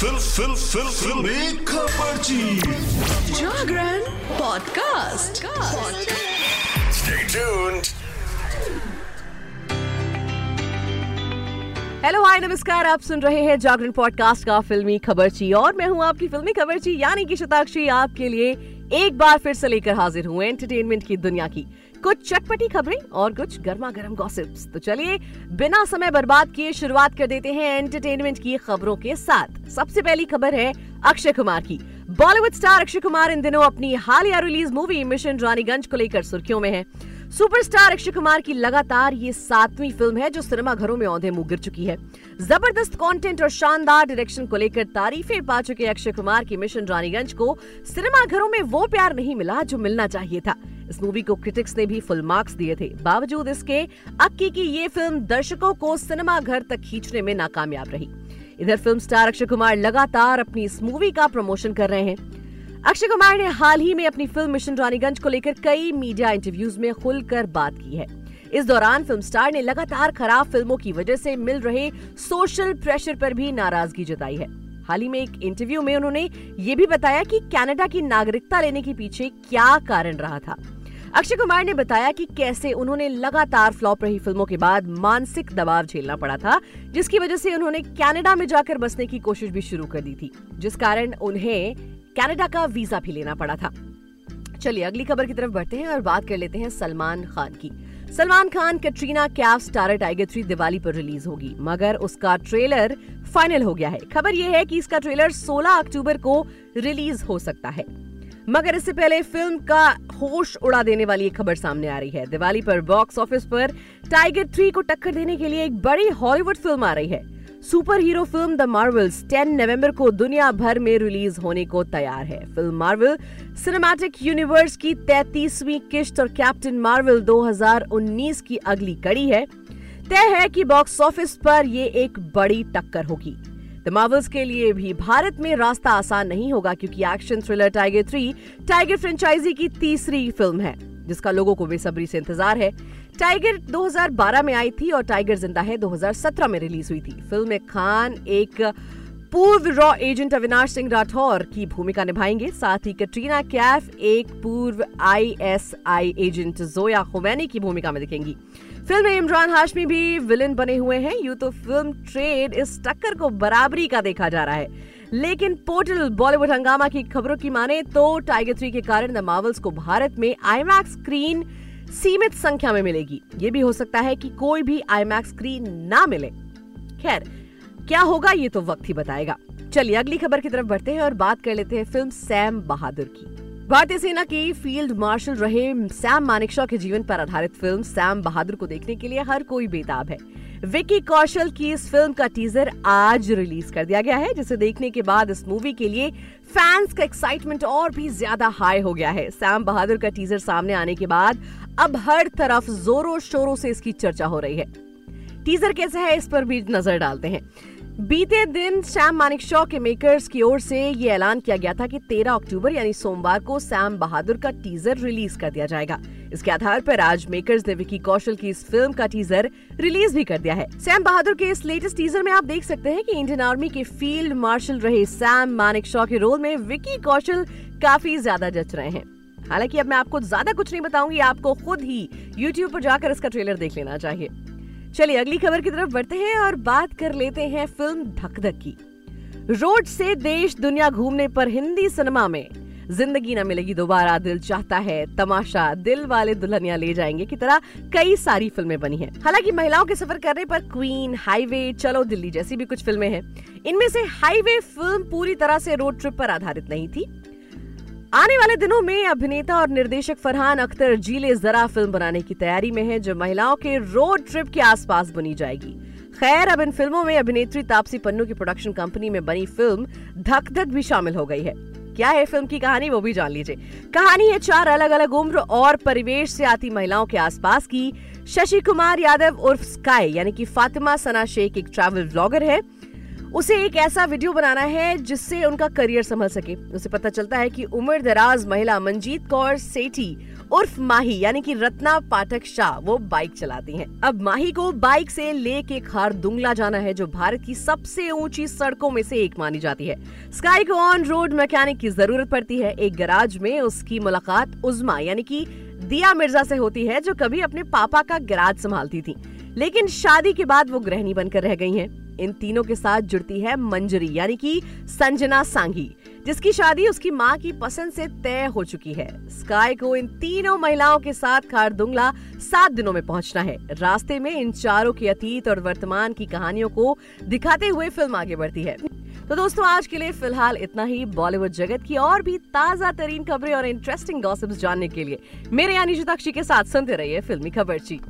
Fill फिल फिल फिल्मी खबरची Jagran podcast. Stay tuned. Hello hi नमस्कार आप सुन रहे हैं जागरण पॉडकास्ट का फिल्मी खबरची और मैं हूँ आपकी फिल्मी खबरची यानी कि शताक्षी आपके लिए एक बार फिर से लेकर हाजिर हुए एंटरटेनमेंट की दुनिया की। कुछ चटपटी खबरें और कुछ गर्मा गर्म गॉसिप्स तो चलिए, बिना समय बर्बाद किए शुरुआत कर देते हैं एंटरटेनमेंट की खबरों के साथ। सबसे पहली खबर है अक्षय कुमार की। बॉलीवुड स्टार अक्षय कुमार इन दिनों अपनी हालिया रिलीज़ मूवी मिशन रानीगंज को लेकर सुर्खियों में है। सुपरस्टार अक्षय कुमार की लगातार ये सातवीं फ़िल्म है, जो सिनेमा घरों में औंधे मुँह गिर चुकी है। ज़बरदस्त कंटेंट और शानदार डायरेक्शन को लेकर तारीफें पा चुके अक्षय कुमार की मिशन रानीगंज को। सिनेमा घरों में वो प्यार नहीं मिला जो मिलना चाहिए था। इस मूवी को क्रिटिक्स ने भी फुल मार्क्स दिए थे। बावजूद इसके, अक्की की ये फ़िल्म दर्शकों को सिनेमा घर तक खींचने में नाकामयाब रही। इधर फ़िल्म स्टार अक्षय कुमार लगातार अपनी इस मूवी का प्रमोशन कर रहे हैं। अक्षय कुमार ने हाल ही में अपनी फ़िल्म मिशन रानीगंज को लेकर कई मीडिया इंटरव्यूज़ में खुलकर बात की है। इस दौरान फ़िल्म स्टार ने लगातार खराब फ़िल्मों की वजह से मिल रहे सोशल प्रेशर पर भी नाराज़गी जताई है। हाल ही में एक इंटरव्यू में उन्होंने ये भी बताया कि कनाडा की नागरिकता लेने के पीछे क्या कारण रहा था। अक्षय कुमार ने बताया कि कैसे उन्होंने लगातार फ्लॉप रही फ़िल्मों के बाद मानसिक दबाव झेलना पड़ा था, जिसकी वजह से उन्होंने कनाडा में जाकर बसने की कोशिश भी शुरू कर दी थी, जिस कारण उन्हें कनाडा का वीज़ा भी लेना पड़ा था। चलिए, अगली खबर की तरफ़ बढ़ते हैं और बात कर लेते हैं सलमान खान की। Salman Khan, Katrina, Kaif, star Tiger three Diwali पर रिलीज़ होगी, मगर उसका ट्रेलर फाइनल हो गया है। खबर यह है कि इसका ट्रेलर 16 अक्टूबर को रिलीज़ हो सकता है। मगर इससे पहले फ़िल्म का होश उड़ा देने वाली एक खबर सामने आ रही है। दिवाली पर बॉक्स ऑफ़िस पर टाइगर थ्री को टक्कर देने के लिए एक बड़ी हॉलीवुड फ़िल्म आ रही है। Super hero film the Marvels 10 नवंबर को दुनिया भर में रिलीज़ होने को तैयार है। फ़िल्म मार्वल सिनेमैटिक यूनिवर्स की 33वीं किश्त और कैप्टन मार्वल 2019 की अगली कड़ी है। तय है कि बॉक्स ऑफ़िस पर ये एक बड़ी टक्कर होगी। द मार्वल्स के लिए भी भारत में रास्ता आसान नहीं होगा क्योंकि action thriller Tiger three, Tiger franchise की तीसरी फ़िल्म है, जिसका लोगों को बेसब्री से इंतज़ार है। टाइगर 2012 में आई थी और टाइगर ज़िंदा है 2017 में रिलीज़ हुई थी। फ़िल्म में खान एक पूर्व रॉ एजेंट अविनाश सिंह राठौर की भूमिका निभाएँगे। साथ ही कटरीना कैफ एक पूर्व आईएसआई एजेंट जोया खुमैनी की भूमिका में दिखेंगी। फ़िल्म में इमरान हाशमी भी विलन बने हुए हैं। यूँ तो फ़िल्म ट्रेड इस टक्कर को बराबरी का देखा जा रहा है। लेकिन पोर्टल बॉलीवुड हंगामा की खबरों की माने तो टाइगर थ्री के कारण द मार्वल्स को भारत में आईमैक्स स्क्रीन सीमित संख्या में मिलेगी। ये भी हो सकता है कि कोई भी आईमैक्स स्क्रीन ना मिले। खैर, क्या होगा ये तो वक्त ही बताएगा। चलिए, अगली खबर की तरफ़ बढ़ते हैं और बात कर लेते हैं फ़िल्म सैम बहादुर की। भारतीय सेना के फ़ील्ड मार्शल रहे सैम मानेकशॉ के जीवन पर आधारित फ़िल्म सैम बहादुर को देखने के लिए हर कोई बेताब है। विकी कौशल की इस फ़िल्म का टीजर आज रिलीज़ कर दिया गया है, जिसे देखने के बाद इस मूवी के लिए फैंस का एक्साइटमेंट और भी ज़्यादा हाई हो गया है। सैम बहादुर का टीजर सामने आने के बाद अब हर तरफ़ जोरों शोरों से इसकी चर्चा हो रही है। टीजर कैसे है, इस पर भी नज़र डालते हैं। बीते दिन सैम मानिक शॉ के मेकर्स की ओर से ये ऐलान किया गया था कि 13 अक्टूबर यानी सोमवार को सैम बहादुर का टीजर रिलीज़ कर दिया जाएगा। इसके आधार पर आज मेकर्स ने विकी कौशल की इस फ़िल्म का टीजर रिलीज़ भी कर दिया है। सैम बहादुर के इस लेटेस्ट टीजर में आप देख सकते हैं कि इंडियन आर्मी के फ़ील्ड मार्शल रहे सैम मानिक शॉ के रोल में विकी कौशल काफ़ी ज़्यादा जच रहे हैं। हालाँकि अब मैं आपको ज़्यादा कुछ नहीं बताऊँगी, आपको खुद ही यूट्यूब पर जाकर इसका ट्रेलर देख लेना चाहिए। चलिए, अगली खबर की तरफ़ बढ़ते हैं और बात कर लेते हैं फ़िल्म धक धक की रोड से देश दुनिया घूमने पर हिंदी सिनेमा में। ज़िंदगी न मिलेगी दोबारा, दिल चाहता है, तमाशा, दिल वाले दुल्हनिया ले जाएँगे की तरह कई सारी फ़िल्में बनी हैं। हालाँकि महिलाओं के सफ़र करने पर क्वीन, हाईवे, चलो दिल्ली जैसी भी कुछ फ़िल्में हैं। इनमें से हाईवे फ़िल्म पूरी तरह से रोड ट्रिप पर आधारित नहीं थी। आने वाले दिनों में अभिनेता और निर्देशक फरहान अख्तर जीले जरा फ़िल्म बनाने की तैयारी में है, जो महिलाओं के रोड ट्रिप के आसपास बनी जाएगी। खैर, अब इन फ़िल्मों में अभिनेत्री तापसी पन्नू की प्रोडक्शन कंपनी में बनी फ़िल्म धक धक भी शामिल हो गई है। क्या है फ़िल्म की कहानी, वो भी जान लीजिए। कहानी है चार अलग अलग उम्र और परिवेश से आती महिलाओं के आसपास की। शशि कुमार यादव उर्फ़ स्काई यानी कि फातिमा सना शेख, एक ट्रैवल ब्लॉगर है। उसे एक ऐसा वीडियो बनाना है जिससे उनका करियर संभल सके उसे पता चलता है कि उम्र दराज महिला मंजीत कौर सेठी उर्फ़ माही, यानी कि रत्ना पाठक शाह, वो बाइक चलाती हैं। अब माही को बाइक से ले के खार दुंगला जाना है, जो भारत की सबसे ऊँची सड़कों में से एक मानी जाती है स्काई को ऑन रोड मैकेनिक की ज़रूरत पड़ती है एक गराज में उसकी मुलाकात उजमा, यानी की दिया मिर्ज़ा से होती है, जो कभी अपने पापा का गराज संभालती थी लेकिन शादी के बाद वो गृहिणी बनकर रह गई हैं। इन तीनों के साथ जुड़ती है मंजरी, यानी कि संजना सांघी जिसकी शादी उसकी माँ की पसंद से तय हो चुकी है। स्काई को इन तीनों महिलाओं के साथ खारदुंगला सात दिनों में पहुँचना है। रास्ते में इन चारों के अतीत और वर्तमान की कहानियों को दिखाते हुए फ़िल्म आगे बढ़ती है। तो दोस्तों, आज के लिए फ़िलहाल इतना ही। बॉलीवुड जगत की और भी ताज़ा तरीन खबरें और इंटरेस्टिंग गॉसिप्स जानने के लिए मेरे यानी शताक्षी के साथ सुनते रहिए फिल्मी खबरची